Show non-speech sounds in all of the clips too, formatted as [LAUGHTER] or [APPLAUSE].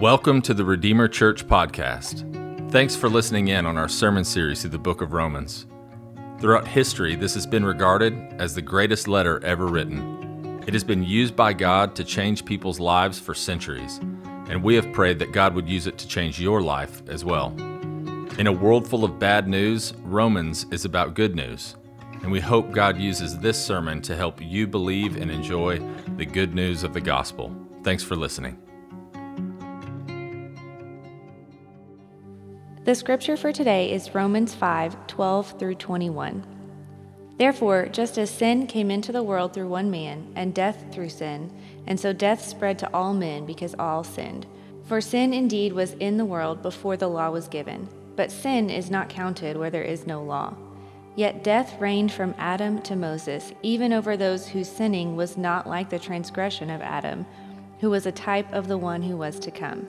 Welcome to the Redeemer Church podcast. Thanks for listening in on our sermon series through the book of Romans. Throughout history, this has been regarded as the greatest letter ever written. It has been used by God to change people's lives for centuries, and we have prayed that God would use it to change your life as well. In a world full of bad news, Romans is about good news, and we hope God uses this sermon to help you believe and enjoy the good news of the gospel. Thanks for listening. The scripture for today is Romans 5 12 through 21. Therefore, just as sin came into the world through one man, and death through sin, and so death spread to all men because all sinned. For sin indeed was in the world before the law was given, but sin is not counted where there is no law. Yet death reigned from Adam to Moses, even over those whose sinning was not like the transgression of Adam, who was a type of the one who was to come.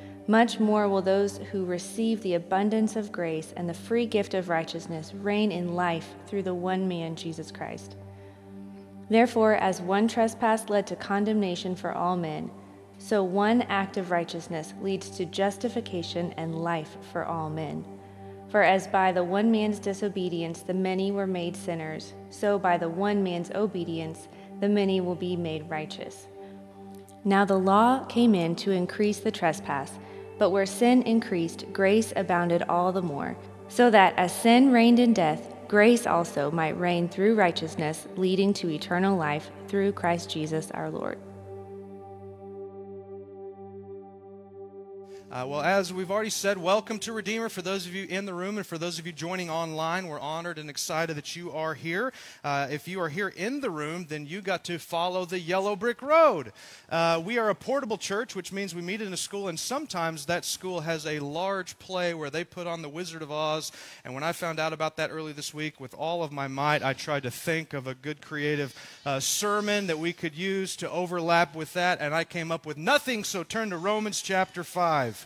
much more will those who receive the abundance of grace and the free gift of righteousness reign in life through the one man, Jesus Christ. Therefore, as one trespass led to condemnation for all men, so one act of righteousness leads to justification and life for all men. For as by the one man's disobedience the many were made sinners, so by the one man's obedience the many will be made righteous. Now the law came in to increase the trespass but where sin increased, grace abounded all the more, so that as sin reigned in death, grace also might reign through righteousness, leading to eternal life through Christ Jesus our Lord. Uh, well, as we've already said, welcome to Redeemer. For those of you in the room and for those of you joining online, we're honored and excited that you are here. Uh, if you are here in the room, then you got to follow the yellow brick road. Uh, we are a portable church, which means we meet in a school, and sometimes that school has a large play where they put on The Wizard of Oz. And when I found out about that early this week, with all of my might, I tried to think of a good creative uh, sermon that we could use to overlap with that, and I came up with nothing, so turn to Romans chapter 5.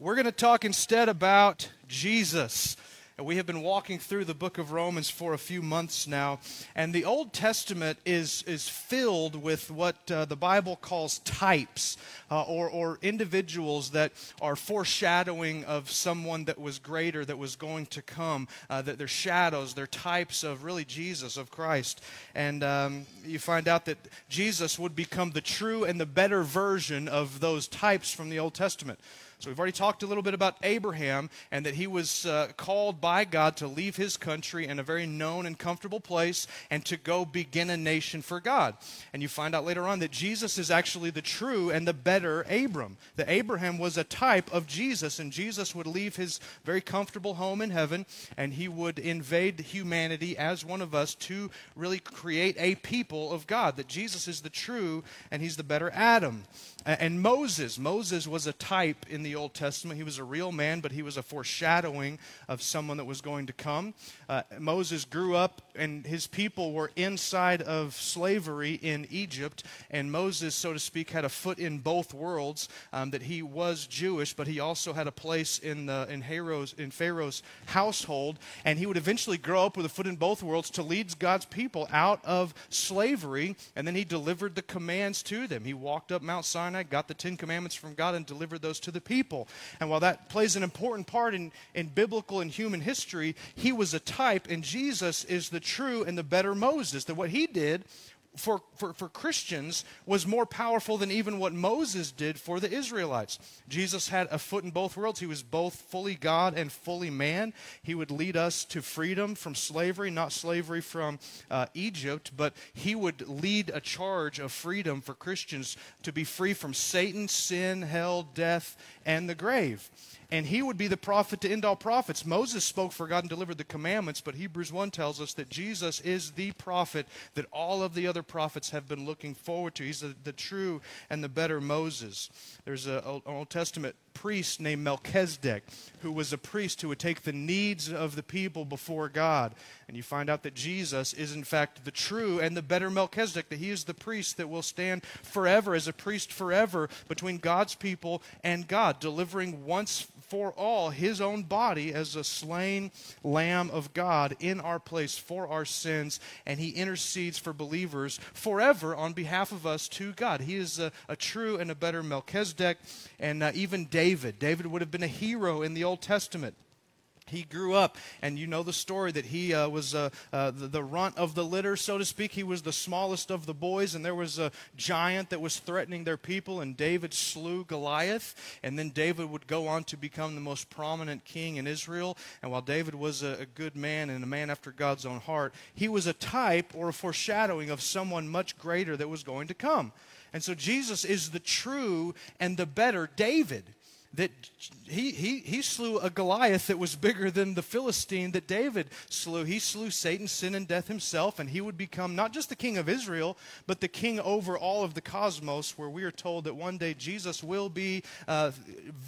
We're going to talk instead about Jesus. And we have been walking through the book of Romans for a few months now. And the Old Testament is, is filled with what uh, the Bible calls types uh, or, or individuals that are foreshadowing of someone that was greater, that was going to come. Uh, that they're shadows, they're types of really Jesus, of Christ. And um, you find out that Jesus would become the true and the better version of those types from the Old Testament. So we've already talked a little bit about Abraham and that he was uh, called by God to leave his country in a very known and comfortable place and to go begin a nation for God. And you find out later on that Jesus is actually the true and the better Abram. That Abraham was a type of Jesus, and Jesus would leave his very comfortable home in heaven and he would invade humanity as one of us to really create a people of God. That Jesus is the true and he's the better Adam. And Moses, Moses was a type in the Old Testament. He was a real man, but he was a foreshadowing of someone that was going to come. Uh, Moses grew up, and his people were inside of slavery in Egypt. And Moses, so to speak, had a foot in both worlds. Um, that he was Jewish, but he also had a place in the in Pharaoh's, in Pharaoh's household. And he would eventually grow up with a foot in both worlds to lead God's people out of slavery. And then he delivered the commands to them. He walked up Mount Sinai Sinai, got the Ten Commandments from God, and delivered those to the people. And while that plays an important part in, in biblical and human history, he was a type, and Jesus is the true and the better Moses. That what he did for, for, for Christians was more powerful than even what Moses did for the Israelites. Jesus had a foot in both worlds. He was both fully God and fully man. He would lead us to freedom from slavery, not slavery from uh, Egypt, but he would lead a charge of freedom for Christians to be free from Satan, sin, hell, death, and the grave. And he would be the prophet to end all prophets. Moses spoke for God and delivered the commandments, but Hebrews 1 tells us that Jesus is the prophet that all of the other prophets have been looking forward to. He's the, the true and the better Moses. There's a, an Old Testament priest named Melchizedek, who was a priest who would take the needs of the people before God. And you find out that Jesus is, in fact, the true and the better Melchizedek, that he is the priest that will stand forever as a priest forever between God's people and God, delivering once for all his own body as a slain lamb of God in our place for our sins, and he intercedes for believers forever on behalf of us to God. He is a, a true and a better Melchizedek, and uh, even David. David would have been a hero in the Old Testament he grew up, and you know the story that he uh, was uh, uh, the, the, runt of the litter, so to speak. He was the smallest of the boys, and there was a giant that was threatening their people, and David slew Goliath. And then David would go on to become the most prominent king in Israel. And while David was a, a good man and a man after God's own heart, he was a type or a foreshadowing of someone much greater that was going to come. And so Jesus is the true and the better David that he, he, he slew a Goliath that was bigger than the Philistine that David slew. He slew Satan, sin, and death himself, and he would become not just the king of Israel, but the king over all of the cosmos, where we are told that one day Jesus will be uh,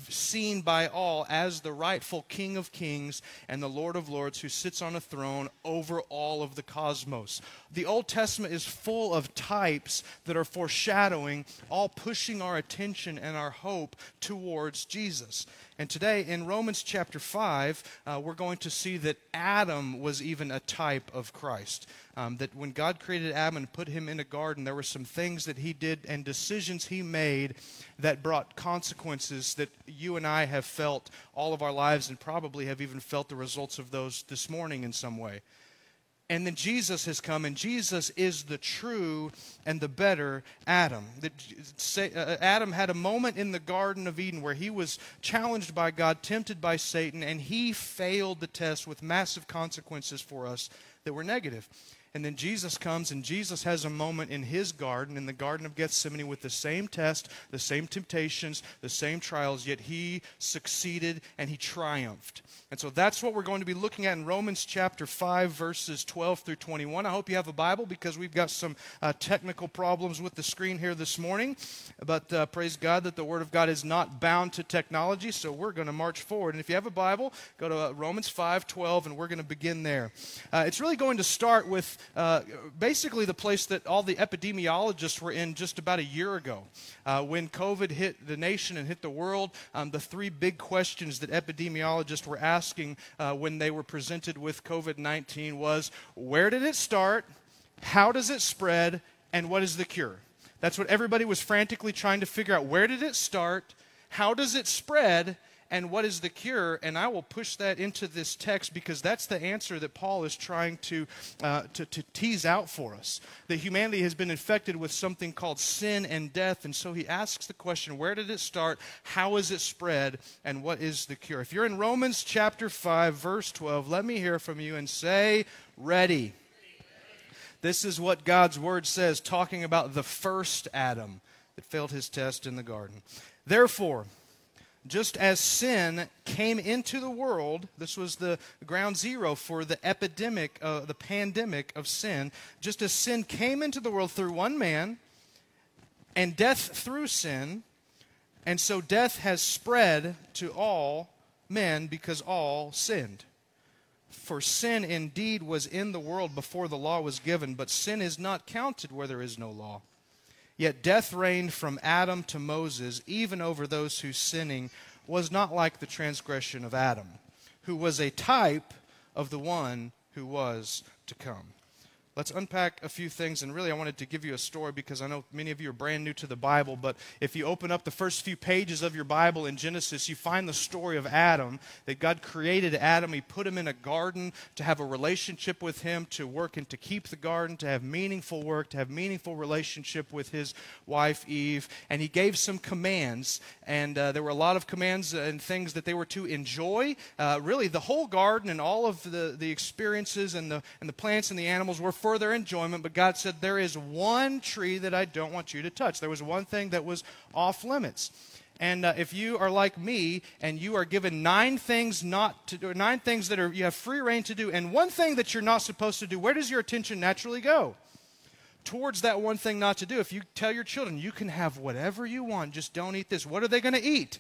seen by all as the rightful king of kings and the Lord of lords who sits on a throne over all of the cosmos. The Old Testament is full of types that are foreshadowing, all pushing our attention and our hope towards Jesus. And today in Romans chapter 5, uh, we're going to see that Adam was even a type of Christ. Um, that when God created Adam and put him in a garden, there were some things that he did and decisions he made that brought consequences that you and I have felt all of our lives and probably have even felt the results of those this morning in some way. And then Jesus has come, and Jesus is the true and the better Adam. Uh, Adam had a moment in the Garden of Eden where he was challenged by God, tempted by Satan, and he failed the test with massive consequences for us that were negative. And then Jesus comes, and Jesus has a moment in his garden, in the Garden of Gethsemane, with the same test, the same temptations, the same trials, yet he succeeded and he triumphed. And so that's what we're going to be looking at in Romans chapter 5, verses 12 through 21. I hope you have a Bible because we've got some uh, technical problems with the screen here this morning. But uh, praise God that the Word of God is not bound to technology, so we're going to march forward. And if you have a Bible, go to uh, Romans 5, 12, and we're going to begin there. Uh, it's really going to start with uh, basically the place that all the epidemiologists were in just about a year ago. Uh, when COVID hit the nation and hit the world, um, the three big questions that epidemiologists were asking uh, when they were presented with COVID 19 was where did it start? How does it spread? And what is the cure? That's what everybody was frantically trying to figure out. Where did it start? How does it spread? And what is the cure? And I will push that into this text because that's the answer that Paul is trying to, uh, to, to tease out for us. That humanity has been infected with something called sin and death. And so he asks the question where did it start? How is it spread? And what is the cure? If you're in Romans chapter 5, verse 12, let me hear from you and say, ready. This is what God's word says, talking about the first Adam that failed his test in the garden. Therefore, just as sin came into the world, this was the ground zero for the epidemic, uh, the pandemic of sin. Just as sin came into the world through one man, and death through sin, and so death has spread to all men because all sinned. For sin indeed was in the world before the law was given, but sin is not counted where there is no law. Yet death reigned from Adam to Moses, even over those whose sinning was not like the transgression of Adam, who was a type of the one who was to come. Let's unpack a few things, and really, I wanted to give you a story because I know many of you are brand new to the Bible. But if you open up the first few pages of your Bible in Genesis, you find the story of Adam that God created Adam. He put him in a garden to have a relationship with him, to work and to keep the garden, to have meaningful work, to have meaningful relationship with his wife Eve. And He gave some commands, and uh, there were a lot of commands and things that they were to enjoy. Uh, really, the whole garden and all of the, the experiences and the, and the plants and the animals were for their enjoyment, but God said, There is one tree that I don't want you to touch. There was one thing that was off limits. And uh, if you are like me and you are given nine things not to do, nine things that are you have free rein to do, and one thing that you're not supposed to do, where does your attention naturally go? Towards that one thing not to do. If you tell your children you can have whatever you want, just don't eat this. What are they going to eat?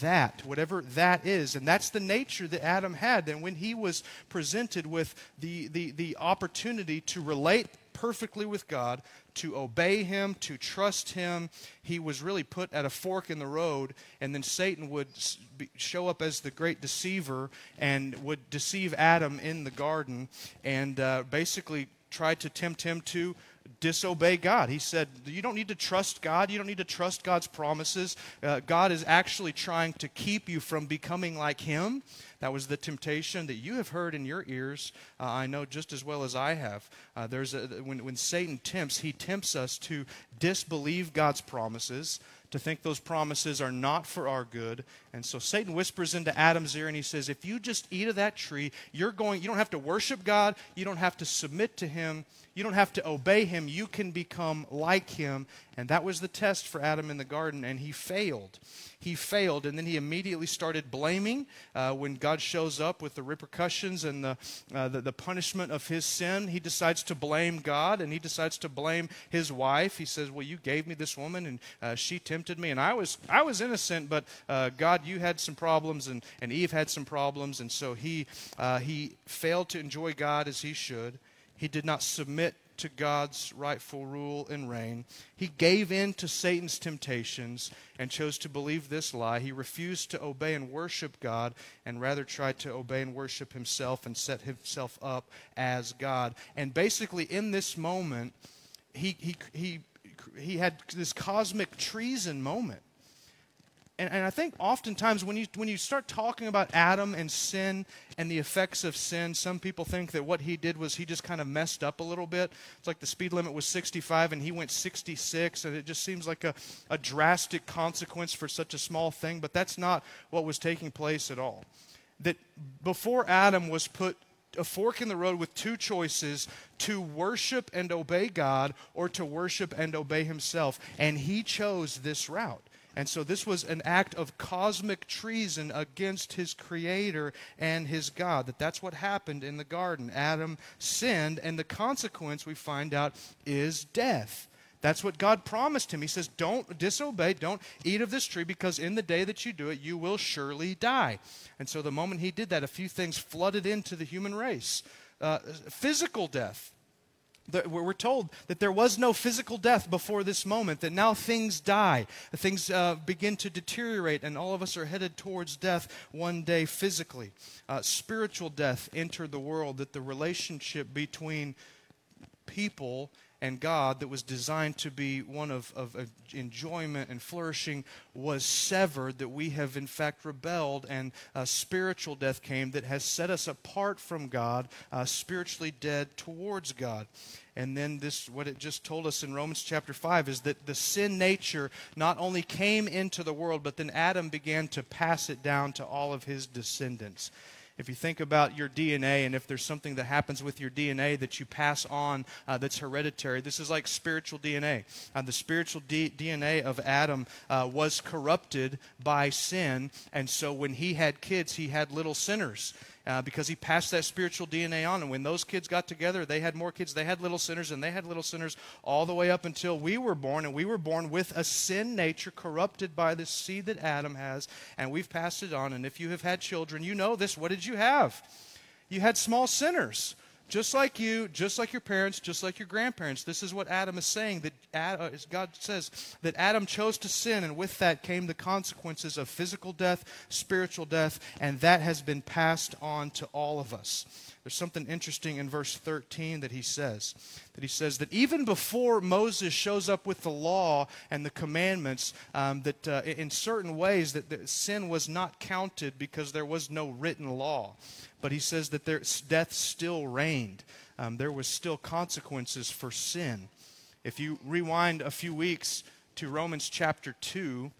That, whatever that is. And that's the nature that Adam had. And when he was presented with the, the, the opportunity to relate perfectly with God, to obey him, to trust him, he was really put at a fork in the road. And then Satan would show up as the great deceiver and would deceive Adam in the garden and uh, basically try to tempt him to disobey God. He said, You don't need to trust God. You don't need to trust God's promises. Uh, God is actually trying to keep you from becoming like Him. That was the temptation that you have heard in your ears. Uh, I know just as well as I have. Uh, there's a, when, when Satan tempts, he tempts us to disbelieve God's promises, to think those promises are not for our good. And so Satan whispers into Adam's ear and he says, If you just eat of that tree, you're going, you don't have to worship God, you don't have to submit to Him you don't have to obey him. You can become like him. And that was the test for Adam in the garden, and he failed. He failed, and then he immediately started blaming uh, when God shows up with the repercussions and the, uh, the, the punishment of his sin. He decides to blame God, and he decides to blame his wife. He says, "Well, you gave me this woman, and uh, she tempted me, and I was I was innocent, but uh, God, you had some problems, and, and Eve had some problems, and so he uh, he failed to enjoy God as he should." He did not submit to God's rightful rule and reign. He gave in to Satan's temptations and chose to believe this lie. He refused to obey and worship God and rather tried to obey and worship himself and set himself up as God. And basically, in this moment, he, he, he, he had this cosmic treason moment and, and I think oftentimes when you, when you start talking about Adam and sin and the effects of sin, some people think that what he did was he just kind of messed up a little bit. It's like the speed limit was 65 and he went 66, and it just seems like a, a drastic consequence for such a small thing, but that's not what was taking place at all. That before Adam was put a fork in the road with two choices to worship and obey God or to worship and obey himself. And he chose this route. And so this was an act of cosmic treason against his creator and his God. That that's what happened in the garden. Adam sinned and the consequence we find out is death. That's what God promised him. He says, Don't disobey, don't eat of this tree, because in the day that you do it, you will surely die. And so the moment he did that, a few things flooded into the human race. Uh, physical death, we're told that there was no physical death before this moment, that now things die, things uh, begin to deteriorate, and all of us are headed towards death one day physically. Uh, spiritual death entered the world, that the relationship between people and God that was designed to be one of, of, enjoyment and flourishing was severed, that we have in fact rebelled, and uh, spiritual death came that has set us apart from God, uh, spiritually dead towards God. And then this, what it just told us in Romans chapter 5 is that the sin nature not only came into the world, but then Adam began to pass it down to all of his descendants. If you think about your DNA and if there's something that happens with your DNA that you pass on uh, that's hereditary, this is like spiritual DNA. Uh, the spiritual D- DNA of Adam uh, was corrupted by sin, and so when he had kids, he had little sinners uh, because he passed that spiritual DNA on. And when those kids got together, they had more kids. They had little sinners, and they had little sinners all the way up until we were born. And we were born with a sin nature corrupted by the seed that Adam has, and we've passed it on. And if you have had children, you know this. What did you have? You had small sinners just like you, just like your parents, just like your grandparents. This is what Adam is saying that Adam, uh, God says that Adam chose to sin, and with that came the consequences of physical death, spiritual death, and that has been passed on to all of us. There's something interesting in verse 13 that he says. That he says that even before Moses shows up with the law and the commandments, um, that uh, in certain ways that, that sin was not counted because there was no written law but he says that there, death still reigned. Um, there was still consequences for sin. If you rewind a few weeks to Romans chapter 2,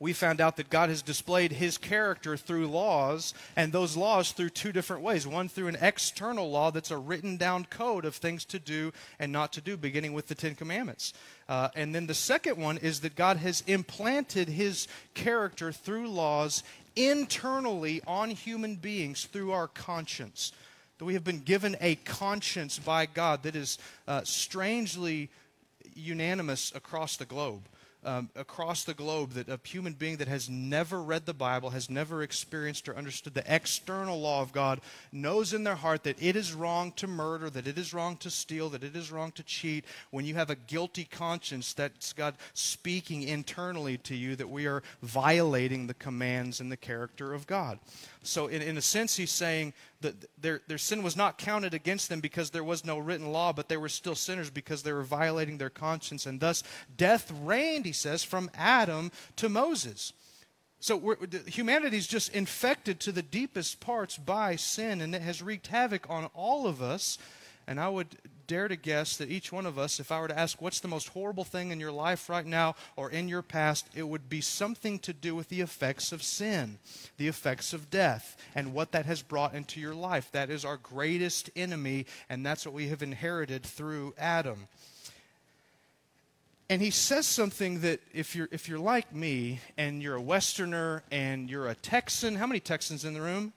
we found out that God has displayed his character through laws, and those laws through two different ways. One through an external law that's a written down code of things to do and not to do, beginning with the Ten Commandments. Uh, and then the second one is that God has implanted his character through laws internally on human beings through our conscience. That we have been given a conscience by God that is uh, strangely unanimous across the globe um, across the globe that a human being that has never read the Bible, has never experienced or understood the external law of God, knows in their heart that it is wrong to murder, that it is wrong to steal, that it is wrong to cheat. When you have a guilty conscience, that's God speaking internally to you that we are violating the commands and the character of God. So, in, in a sense, he's saying that their, their sin was not counted against them because there was no written law, but they were still sinners because they were violating their conscience. And thus, death reigned, he says, from Adam to Moses. So humanity is just infected to the deepest parts by sin, and it has wreaked havoc on all of us. And I would dare to guess that each one of us, if I were to ask what's the most horrible thing in your life right now or in your past, it would be something to do with the effects of sin, the effects of death, and what that has brought into your life. That is our greatest enemy, and that's what we have inherited through Adam. And he says something that if you're if you're like me and you're a Westerner and you're a Texan, how many Texans in the room?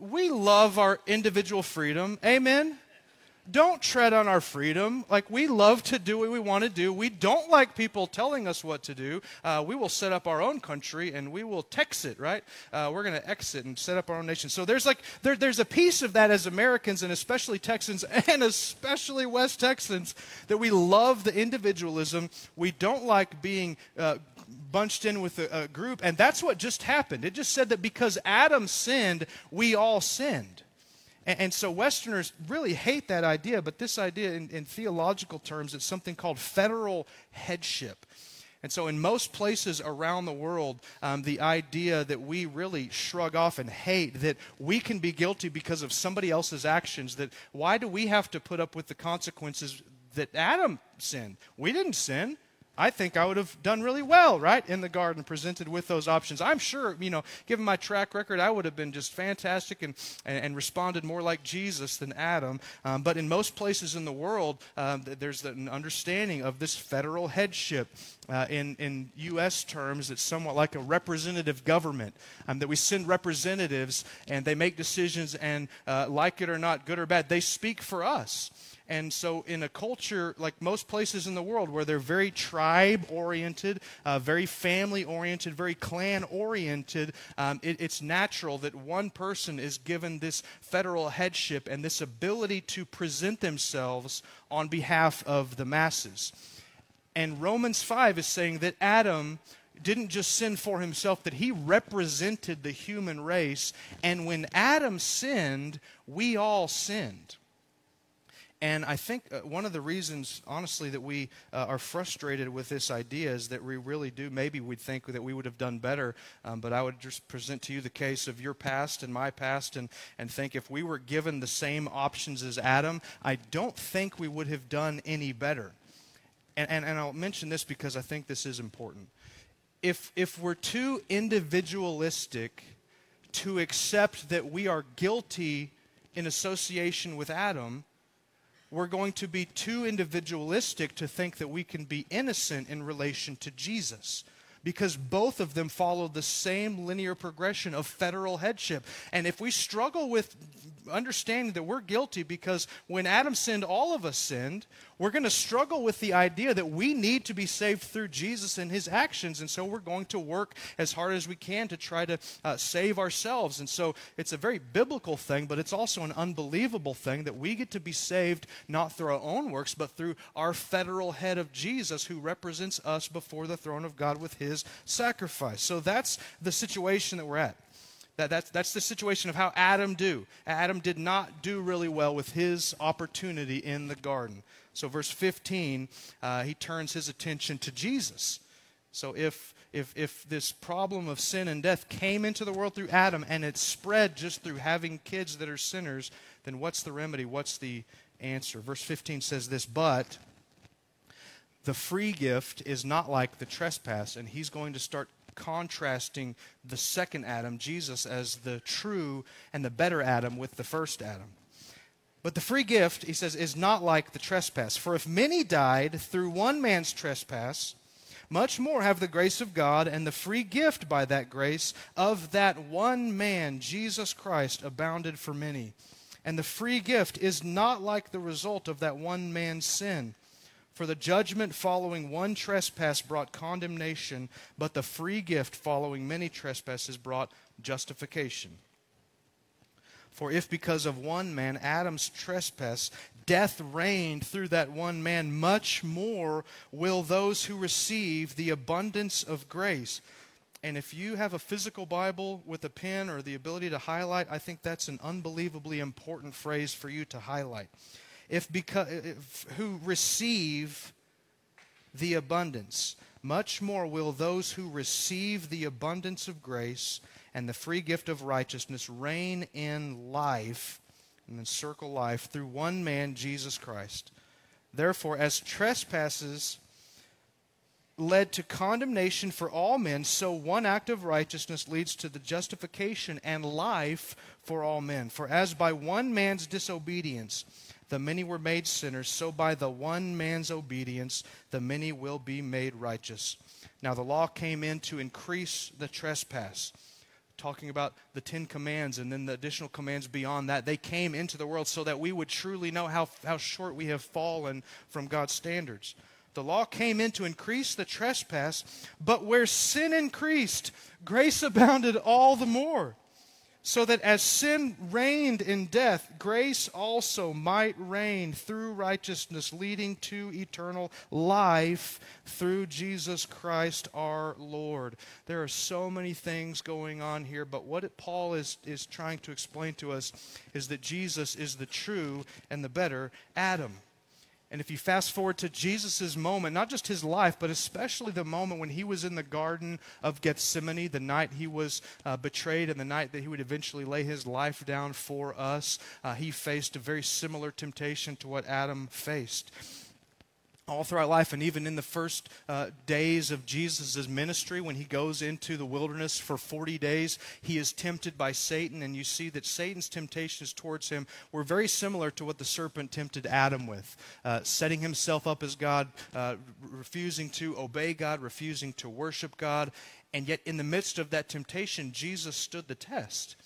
We love our individual freedom. Amen don't tread on our freedom. Like, we love to do what we want to do. We don't like people telling us what to do. Uh, we will set up our own country and we will text it, right? Uh, we're going to exit and set up our own nation. So there's like, there, there's a piece of that as Americans and especially Texans [LAUGHS] and especially West Texans that we love the individualism. We don't like being uh, bunched in with a, a group. And that's what just happened. It just said that because Adam sinned, we all sinned. And, and, so Westerners really hate that idea, but this idea, in, in theological terms, it's something called federal headship. And so, in most places around the world, um, the idea that we really shrug off and hate that we can be guilty because of somebody else's actions, that why do we have to put up with the consequences that Adam sinned? We didn't sin. I think I would have done really well, right, in the garden, presented with those options. I'm sure, you know, given my track record, I would have been just fantastic and, and, and responded more like Jesus than Adam. Um, but in most places in the world, um, there's an understanding of this federal headship. Uh, in, in U.S. terms, it's somewhat like a representative government, um, that we send representatives and they make decisions, and uh, like it or not, good or bad, they speak for us. And so, in a culture like most places in the world where they're very tribe oriented, uh, very family oriented, very clan oriented, um, it, it's natural that one person is given this federal headship and this ability to present themselves on behalf of the masses. And Romans 5 is saying that Adam didn't just sin for himself, that he represented the human race. And when Adam sinned, we all sinned. And I think uh, one of the reasons, honestly, that we uh, are frustrated with this idea is that we really do, maybe we'd think that we would have done better. Um, but I would just present to you the case of your past and my past and, and think if we were given the same options as Adam, I don't think we would have done any better. And, and, and I'll mention this because I think this is important. If, if we're too individualistic to accept that we are guilty in association with Adam, we're going to be too individualistic to think that we can be innocent in relation to Jesus because both of them follow the same linear progression of federal headship. And if we struggle with understanding that we're guilty because when Adam sinned, all of us sinned, we're going to struggle with the idea that we need to be saved through Jesus and his actions. And so we're going to work as hard as we can to try to uh, save ourselves. And so it's a very biblical thing, but it's also an unbelievable thing that we get to be saved not through our own works, but through our federal head of Jesus who represents us before the throne of God with his sacrifice. So that's the situation that we're at. That, that's, that's the situation of how Adam do. Adam did not do really well with his opportunity in the garden. So, verse 15, uh, he turns his attention to Jesus. So, if, if, if this problem of sin and death came into the world through Adam and it spread just through having kids that are sinners, then what's the remedy? What's the answer? Verse 15 says this, but the free gift is not like the trespass, and he's going to start contrasting the second Adam, Jesus, as the true and the better Adam with the first Adam. But the free gift, he says, is not like the trespass. For if many died through one man's trespass, much more have the grace of God and the free gift by that grace of that one man, Jesus Christ, abounded for many. And the free gift is not like the result of that one man's sin. For the judgment following one trespass brought condemnation, but the free gift following many trespasses brought justification. For if because of one man, Adam's trespass, death reigned through that one man, much more will those who receive the abundance of grace. And if you have a physical Bible with a pen or the ability to highlight, I think that's an unbelievably important phrase for you to highlight. If because if, who receive the abundance, much more will those who receive the abundance of grace and the free gift of righteousness reign in life, and then circle life, through one man, Jesus Christ. Therefore, as trespasses led to condemnation for all men, so one act of righteousness leads to the justification and life for all men. For as by one man's disobedience the many were made sinners, so by the one man's obedience the many will be made righteous. Now the law came in to increase the trespass talking about the Ten Commands and then the additional commands beyond that. They came into the world so that we would truly know how, how short we have fallen from God's standards. The law came in to increase the trespass, but where sin increased, grace abounded all the more so that as sin reigned in death, grace also might reign through righteousness, leading to eternal life through Jesus Christ our Lord. There are so many things going on here, but what Paul is, is trying to explain to us is that Jesus is the true and the better Adam. And if you fast forward to Jesus' moment, not just his life, but especially the moment when he was in the Garden of Gethsemane, the night he was uh, betrayed and the night that he would eventually lay his life down for us, uh, he faced a very similar temptation to what Adam faced all throughout life and even in the first uh, days of jesus' ministry when he goes into the wilderness for 40 days he is tempted by satan. And you see that satan's temptations towards him were very similar to what the serpent tempted adam with uh, setting himself up as god uh, refusing to obey god refusing to worship god. And yet in the midst of that temptation jesus stood the test.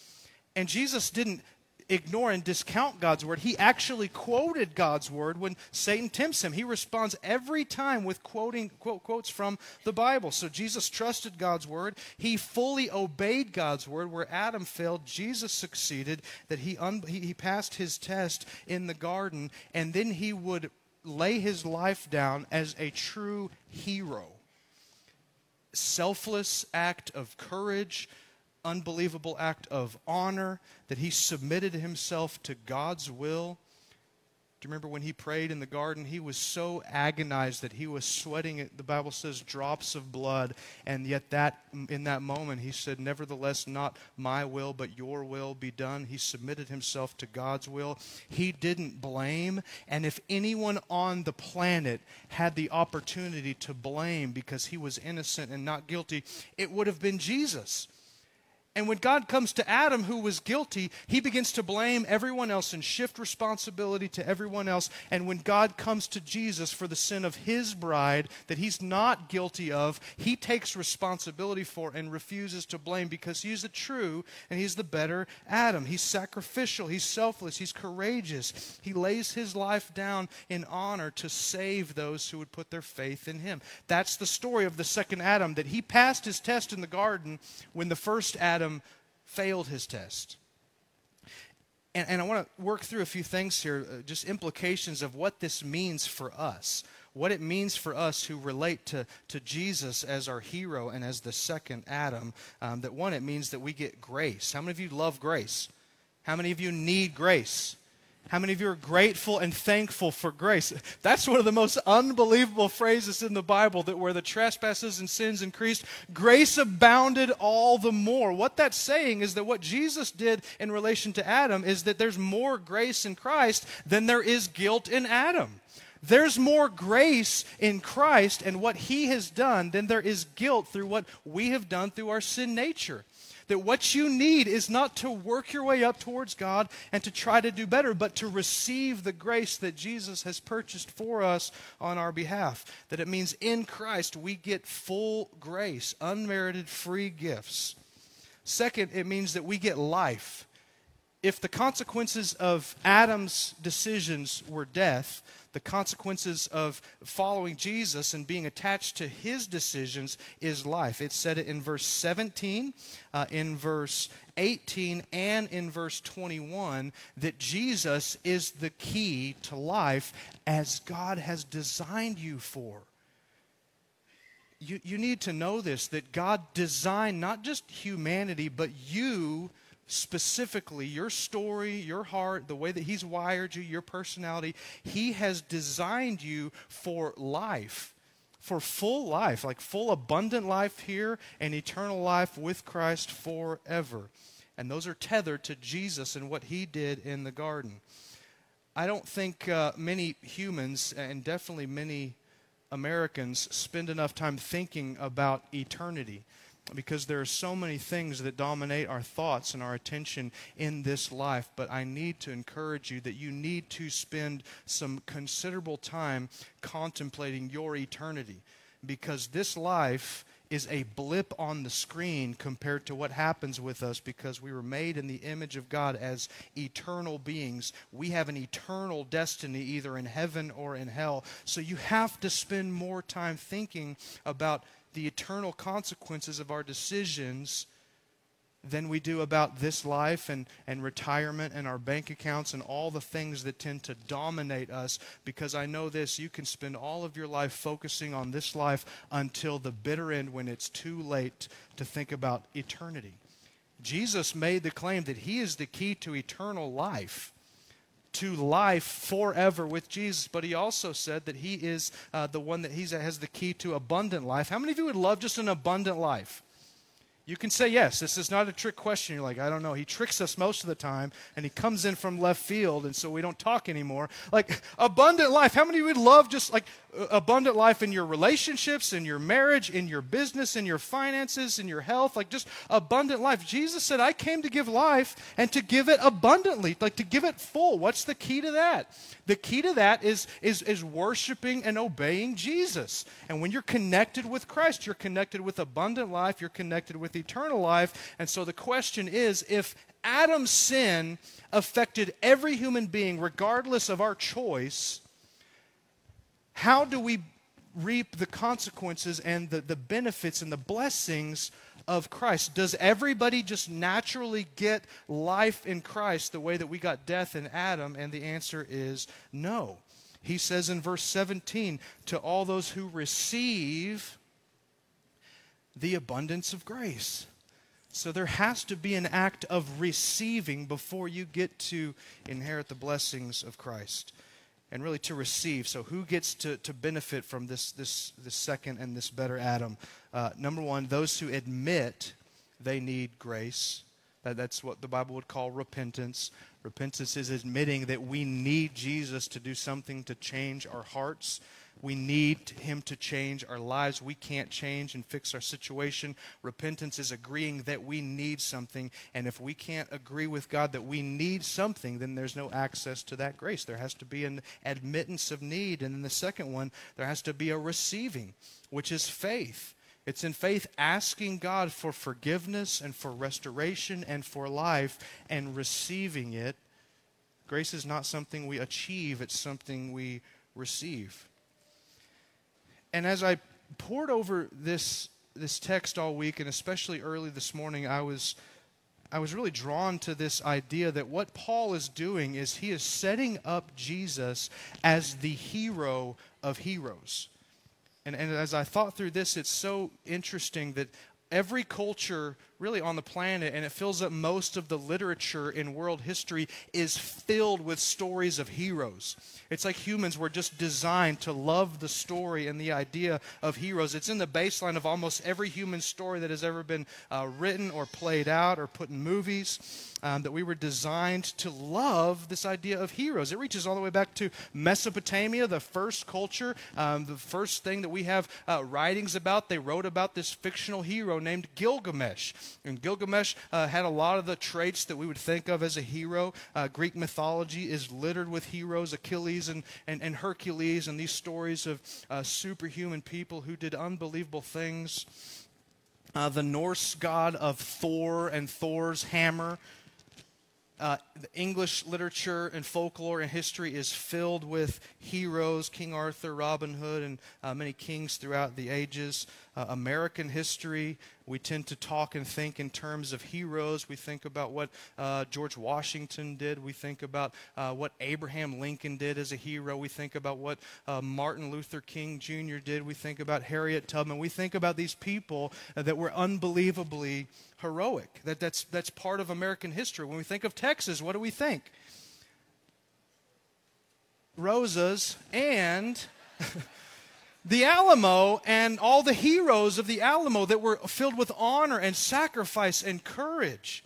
And jesus didn't ignore and discount God's word. He actually quoted God's word when Satan tempts him. He responds every time with quoting quote, quotes from the Bible. So Jesus trusted God's word. He fully obeyed God's word. Where Adam failed, Jesus succeeded. That he, un- he, he passed his test in the garden, and then he would lay his life down as a true hero. Selfless act of courage unbelievable act of honor, that he submitted himself to God's will. Do you remember when he prayed in the garden? He was so agonized that he was sweating, the Bible says, drops of blood. And yet, that in that moment, he said, Nevertheless, not my will, but your will be done. He submitted himself to God's will. He didn't blame. And if anyone on the planet had the opportunity to blame because he was innocent and not guilty, it would have been Jesus. And when God comes to Adam, who was guilty, he begins to blame everyone else and shift responsibility to everyone else. And when God comes to Jesus for the sin of his bride that he's not guilty of, he takes responsibility for and refuses to blame because he's the true and he's the better Adam. He's sacrificial, he's selfless, he's courageous. He lays his life down in honor to save those who would put their faith in him. That's the story of the second Adam, that he passed his test in the garden when the first Adam Adam failed his test. And, and I want to work through a few things here, uh, just implications of what this means for us, what it means for us who relate to, to Jesus as our hero and as the second Adam. Um, that one, it means that we get grace. How many of you love grace? How many of you need grace? How many of you are grateful and thankful for grace? That's one of the most unbelievable phrases in the Bible that where the trespasses and sins increased, grace abounded all the more. What that's saying is that what Jesus did in relation to Adam is that there's more grace in Christ than there is guilt in Adam. there's more grace in Christ and what He has done than there is guilt through what we have done through our sin nature. That what you need is not to work your way up towards God and to try to do better, but to receive the grace that Jesus has purchased for us on our behalf. That it means in Christ we get full grace, unmerited free gifts. Second, it means that we get life. If the consequences of Adam's decisions were death, the consequences of following Jesus and being attached to his decisions is life. It said it in verse 17, uh, in verse 18, and in verse 21 that Jesus is the key to life as God has designed you for. You, you need to know this that God designed not just humanity, but you specifically your story, your heart, the way that He's wired you, your personality. He has designed you for life, for full life, like full abundant life here and eternal life with Christ forever. And those are tethered to Jesus and what He did in the garden. I don't think uh, many humans, and definitely many Americans, spend enough time thinking about eternity because there are so many things that dominate our thoughts and our attention in this life. But I need to encourage you that you need to spend some considerable time contemplating your eternity because this life is a blip on the screen compared to what happens with us because we were made in the image of God as eternal beings. We have an eternal destiny either in heaven or in hell. So you have to spend more time thinking about the eternal consequences of our decisions than we do about this life and, and retirement and our bank accounts and all the things that tend to dominate us. Because I know this you can spend all of your life focusing on this life until the bitter end when it's too late to think about eternity. Jesus made the claim that he is the key to eternal life to life forever with Jesus. But he also said that he is uh, the one that he's, has the key to abundant life. How many of you would love just an abundant life? You can say yes. This is not a trick question. You're like, I don't know. He tricks us most of the time, and he comes in from left field, and so we don't talk anymore. Like, abundant life. How many would love just like abundant life in your relationships, in your marriage, in your business, in your finances, in your health? Like, just abundant life. Jesus said, I came to give life and to give it abundantly, like to give it full. What's the key to that? The key to that is, is, is worshiping and obeying Jesus. And when you're connected with Christ, you're connected with abundant life, you're connected with eternal life. And so the question is if Adam's sin affected every human being, regardless of our choice, how do we reap the consequences and the, the benefits and the blessings of Christ? Does everybody just naturally get life in Christ the way that we got death in Adam? And the answer is no. He says in verse 17, to all those who receive the abundance of grace. So there has to be an act of receiving before you get to inherit the blessings of Christ and really to receive. So who gets to, to benefit from this, this, this second and this better Adam? Uh, number one, those who admit they need grace. That, that's what the Bible would call repentance. Repentance is admitting that we need Jesus to do something to change our hearts we need Him to change our lives. We can't change and fix our situation. Repentance is agreeing that we need something. And if we can't agree with God that we need something, then there's no access to that grace. There has to be an admittance of need. And then the second one, there has to be a receiving, which is faith. It's in faith asking God for forgiveness and for restoration and for life and receiving it. Grace is not something we achieve, it's something we receive. And as I pored over this this text all week, and especially early this morning, I was I was really drawn to this idea that what Paul is doing is he is setting up Jesus as the hero of heroes. And, and as I thought through this, it's so interesting that every culture really on the planet, and it fills up most of the literature in world history, is filled with stories of heroes. It's like humans were just designed to love the story and the idea of heroes. It's in the baseline of almost every human story that has ever been uh, written or played out or put in movies. Um, that we were designed to love this idea of heroes. It reaches all the way back to Mesopotamia, the first culture, um, the first thing that we have uh, writings about. They wrote about this fictional hero named Gilgamesh. And Gilgamesh uh, had a lot of the traits that we would think of as a hero. Uh, Greek mythology is littered with heroes Achilles and, and, and Hercules, and these stories of uh, superhuman people who did unbelievable things. Uh, the Norse god of Thor and Thor's hammer uh, the English literature and folklore and history is filled with heroes, King Arthur, Robin Hood, and uh, many kings throughout the ages. Uh, American history, we tend to talk and think in terms of heroes. We think about what uh, George Washington did. We think about uh, what Abraham Lincoln did as a hero. We think about what uh, Martin Luther King Jr. did. We think about Harriet Tubman. We think about these people that were unbelievably heroic. That, that's, that's part of American history. When we think of Texas, what do we think? Rosas and [LAUGHS] the Alamo and all the heroes of the Alamo that were filled with honor and sacrifice and courage.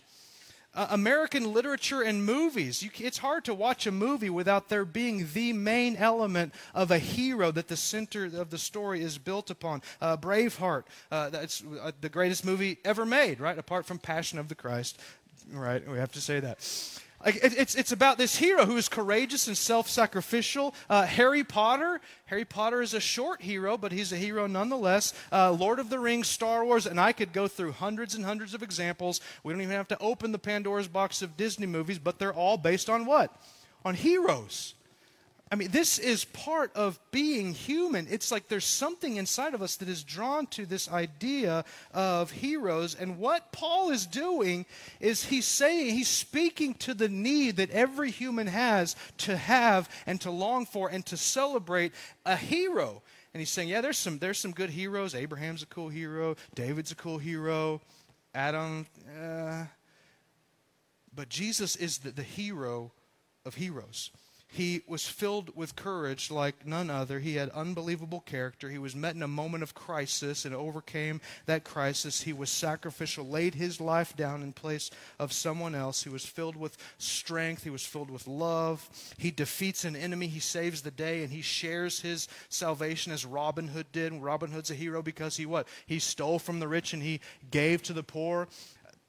Uh, American literature and movies. You, it's hard to watch a movie without there being the main element of a hero that the center of the story is built upon. Uh, Braveheart, uh, that's uh, the greatest movie ever made, right? Apart from Passion of the Christ, right? We have to say that. It's, it's about this hero who is courageous and self sacrificial. Uh, Harry Potter. Harry Potter is a short hero, but he's a hero nonetheless. Uh, Lord of the Rings, Star Wars, and I could go through hundreds and hundreds of examples. We don't even have to open the Pandora's box of Disney movies, but they're all based on what? On heroes. I mean, this is part of being human. It's like there's something inside of us that is drawn to this idea of heroes. And what Paul is doing is he's saying, he's speaking to the need that every human has to have and to long for and to celebrate a hero. And he's saying, yeah, there's some, there's some good heroes. Abraham's a cool hero, David's a cool hero, Adam, uh, but Jesus is the, the hero of heroes. He was filled with courage like none other. He had unbelievable character. He was met in a moment of crisis and overcame that crisis. He was sacrificial, laid his life down in place of someone else. He was filled with strength. He was filled with love. He defeats an enemy. He saves the day and he shares his salvation as Robin Hood did. Robin Hood's a hero because he what? He stole from the rich and he gave to the poor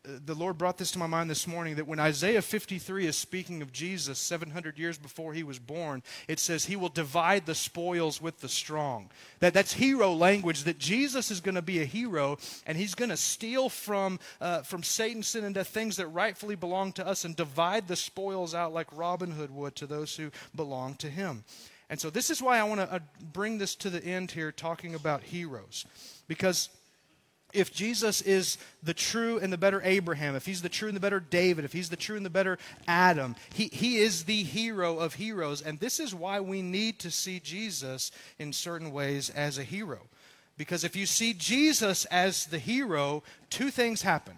the Lord brought this to my mind this morning that when Isaiah 53 is speaking of Jesus 700 years before he was born, it says he will divide the spoils with the strong. That, that's hero language, that Jesus is going to be a hero and he's going to steal from, uh, from Satan, sin, and death things that rightfully belong to us and divide the spoils out like Robin Hood would to those who belong to him. And so this is why I want to uh, bring this to the end here, talking about heroes. Because if Jesus is the true and the better Abraham, if he's the true and the better David, if he's the true and the better Adam, he, he is the hero of heroes. And this is why we need to see Jesus in certain ways as a hero. Because if you see Jesus as the hero, two things happen.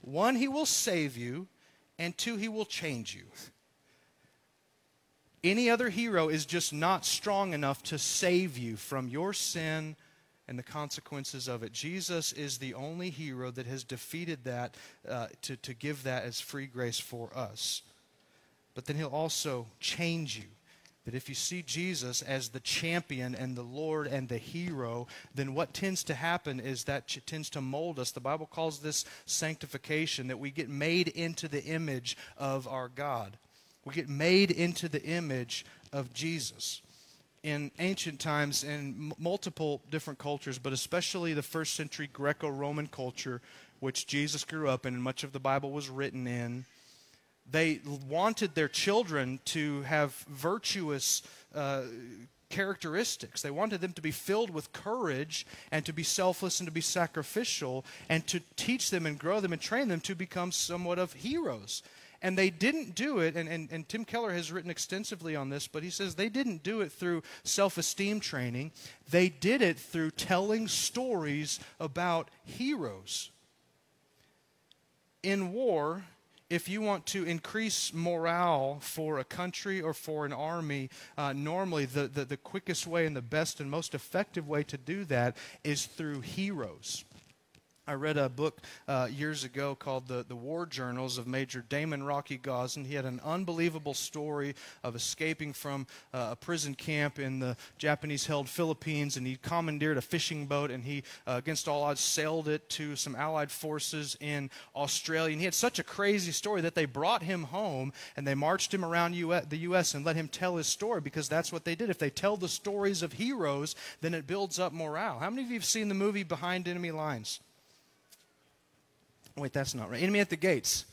One, he will save you, and two, he will change you. Any other hero is just not strong enough to save you from your sin and the consequences of it. Jesus is the only hero that has defeated that uh, to, to give that as free grace for us. But then he'll also change you. That if you see Jesus as the champion and the Lord and the hero, then what tends to happen is that ch- tends to mold us. The Bible calls this sanctification, that we get made into the image of our God. We get made into the image of Jesus in ancient times in multiple different cultures, but especially the first century Greco Roman culture, which Jesus grew up in and much of the Bible was written in, they wanted their children to have virtuous uh, characteristics. They wanted them to be filled with courage and to be selfless and to be sacrificial and to teach them and grow them and train them to become somewhat of heroes. And they didn't do it, and, and, and Tim Keller has written extensively on this, but he says they didn't do it through self esteem training. They did it through telling stories about heroes. in war, if you want to increase morale for a country or for an army, uh, normally the, the, the quickest way and the best and most effective way to do that is through heroes. I read a book uh, years ago called the, the War Journals of Major Damon Rocky Gosden. He had an unbelievable story of escaping from uh, a prison camp in the Japanese held Philippines, and he commandeered a fishing boat and he, uh, against all odds, sailed it to some Allied forces in Australia. And he had such a crazy story that they brought him home and they marched him around US, the U.S. and let him tell his story because that's what they did. If they tell the stories of heroes, then it builds up morale. How many of you have seen the movie Behind Enemy Lines? Wait, that's not right. Enemy at the Gates.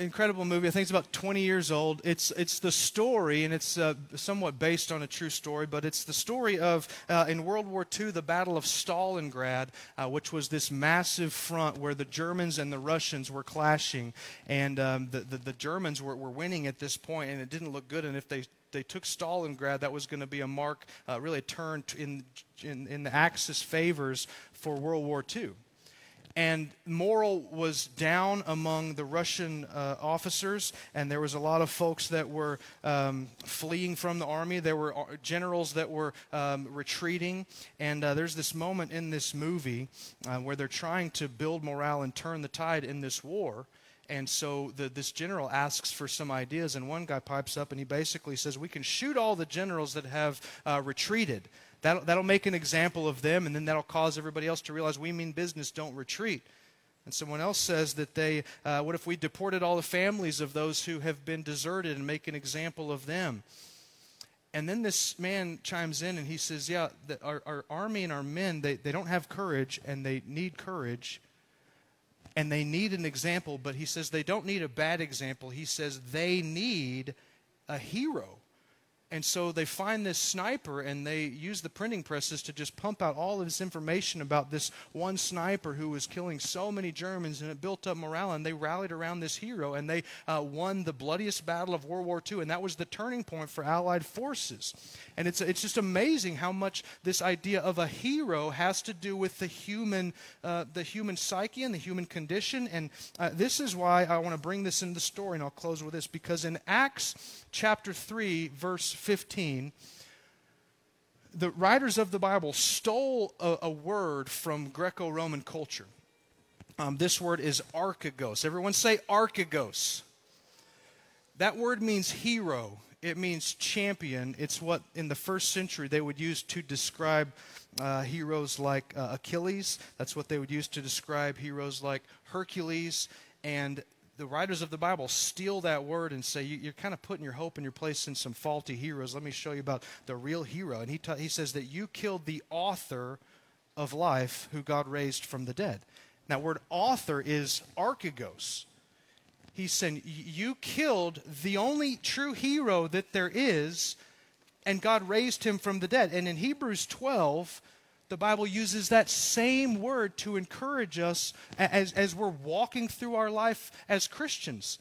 Incredible movie. I think it's about 20 years old. It's, it's the story, and it's uh, somewhat based on a true story, but it's the story of, uh, in World War II, the Battle of Stalingrad, uh, which was this massive front where the Germans and the Russians were clashing. And um, the, the, the, Germans were, were winning at this point, and it didn't look good. And if they, they took Stalingrad, that was going to be a mark, uh, really a turn in, in, in the Axis favors for World War II and morale was down among the Russian uh, officers, and there was a lot of folks that were um, fleeing from the army. There were uh, generals that were um, retreating, and uh, there's this moment in this movie uh, where they're trying to build morale and turn the tide in this war. And so the, this general asks for some ideas, and one guy pipes up and he basically says, We can shoot all the generals that have uh, retreated. That'll, that'll make an example of them, and then that'll cause everybody else to realize we mean business, don't retreat. And someone else says that they, uh, what if we deported all the families of those who have been deserted and make an example of them? And then this man chimes in and he says, Yeah, the, our, our army and our men, they, they don't have courage and they need courage and they need an example, but he says they don't need a bad example. He says they need a hero. And so they find this sniper and they use the printing presses to just pump out all of this information about this one sniper who was killing so many Germans and it built up morale. And they rallied around this hero and they uh, won the bloodiest battle of World War II. And that was the turning point for Allied forces. And it's, it's just amazing how much this idea of a hero has to do with the human, uh, the human psyche and the human condition. And uh, this is why I want to bring this into the story. And I'll close with this because in Acts chapter 3, verse 15, the writers of the Bible stole a, a word from Greco Roman culture. Um, this word is archegos. Everyone say archegos. That word means hero, it means champion. It's what in the first century they would use to describe uh, heroes like uh, Achilles. That's what they would use to describe heroes like Hercules. And the writers of the Bible steal that word and say, you, are kind of putting your hope and your place in some faulty heroes. Let me show you about the real hero. And he, ta- he says that you killed the author of life who God raised from the dead. Now, word author is archegos. He's saying, You killed the only true hero that there is, and God raised him from the dead. And in Hebrews 12, the Bible uses that same word to encourage us as, as we're walking through our life as Christians.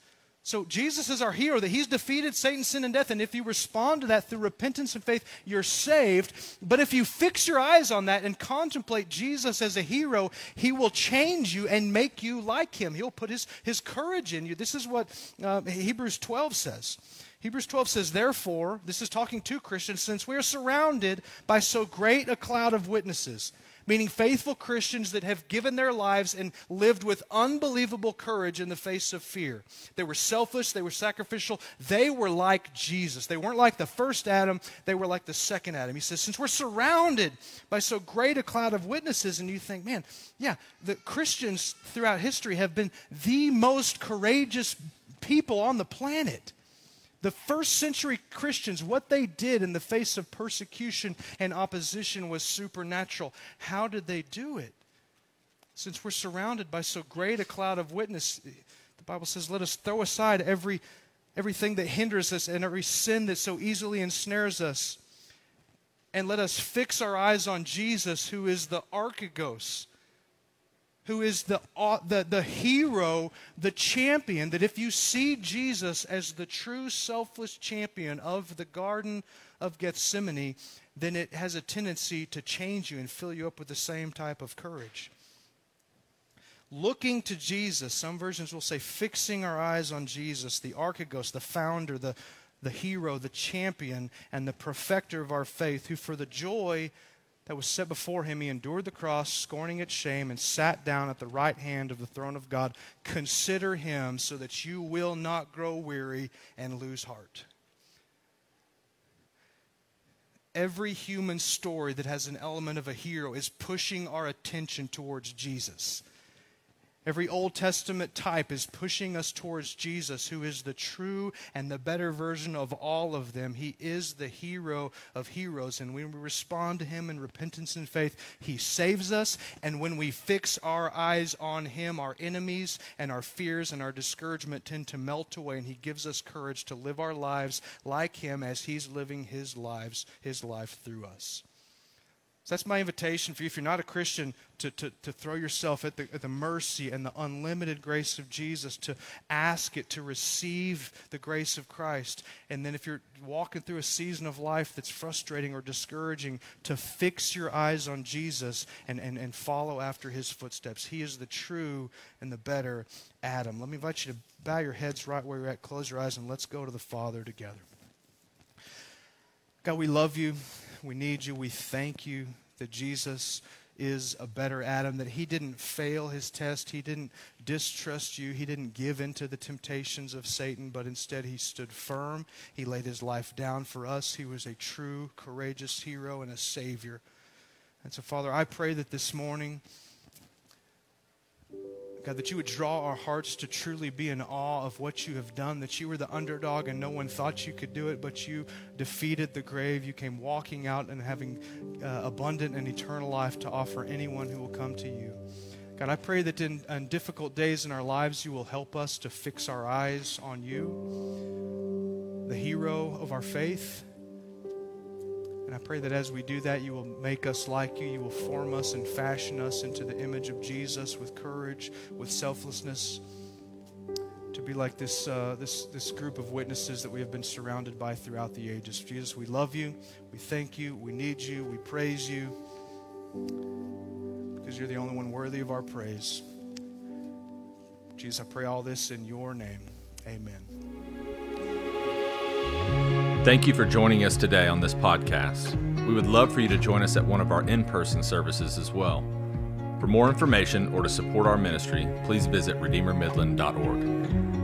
So Jesus is our hero, that he's defeated Satan, sin, and death. And if you respond to that through repentance and faith, you're saved. But if you fix your eyes on that and contemplate Jesus as a hero, he will change you and make you like him. He'll put his, his courage in you. This is what uh, Hebrews 12 says. Hebrews 12 says, Therefore, this is talking to Christians, since we are surrounded by so great a cloud of witnesses, meaning faithful Christians that have given their lives and lived with unbelievable courage in the face of fear. They were selfless, they were sacrificial, they were like Jesus. They weren't like the first Adam, they were like the second Adam. He says, Since we're surrounded by so great a cloud of witnesses, and you think, man, yeah, the Christians throughout history have been the most courageous people on the planet. The first century Christians, what they did in the face of persecution and opposition was supernatural. How did they do it? Since we're surrounded by so great a cloud of witness, the Bible says, let us throw aside every, everything that hinders us and every sin that so easily ensnares us. And let us fix our eyes on Jesus, who is the archegos, who is the, uh, the, the hero, the champion, that if you see Jesus as the true selfless champion of the Garden of Gethsemane, then it has a tendency to change you and fill you up with the same type of courage. looking to Jesus. Some versions will say fixing our eyes on Jesus, the archegos, the founder, the, the hero, the champion, and the perfecter of our faith, who for the joy that was set before him, he endured the cross, scorning its shame, and sat down at the right hand of the throne of God. Consider him so that you will not grow weary and lose heart. Every human story that has an element of a hero is pushing our attention towards Jesus. Every Old Testament type is pushing us towards Jesus, who is the true and the better version of all of them. He is the hero of heroes. And when we respond to him in repentance and faith, he saves us. And when we fix our eyes on him, our enemies and our fears and our discouragement tend to melt away. And he gives us courage to live our lives like him as he's living his lives, his life through us. So that's my invitation for you, if you're not a Christian, to, to, to throw yourself at the, at the mercy and the unlimited grace of Jesus, to ask it, to receive the grace of Christ. And then if you're walking through a season of life that's frustrating or discouraging, to fix your eyes on Jesus and, and, and follow after his footsteps. He is the true and the better Adam. Let me invite you to bow your heads right where you're at, close your eyes, and let's go to the Father together. God, we love you. We need you. We thank you that Jesus is a better Adam, that he didn't fail his test. He didn't distrust you. He didn't give in to the temptations of Satan, but instead he stood firm. He laid his life down for us. He was a true, courageous hero and a savior. And so, Father, I pray that this morning God, that you would draw our hearts to truly be in awe of what you have done, that you were the underdog and no one thought you could do it, but you defeated the grave. You came walking out and having uh, abundant and eternal life to offer anyone who will come to you. God, I pray that in, in difficult days in our lives, you will help us to fix our eyes on you, the hero of our faith and I pray that as we do that, you will make us like you. You will form us and fashion us into the image of Jesus with courage, with selflessness, to be like this, uh, this, this group of witnesses that we have been surrounded by throughout the ages. Jesus, we love you. We thank you. We need you. We praise you because you're the only one worthy of our praise. Jesus, I pray all this in your name. Amen. Thank you for joining us today on this podcast. We would love for you to join us at one of our in person services as well. For more information or to support our ministry, please visit RedeemerMidland.org.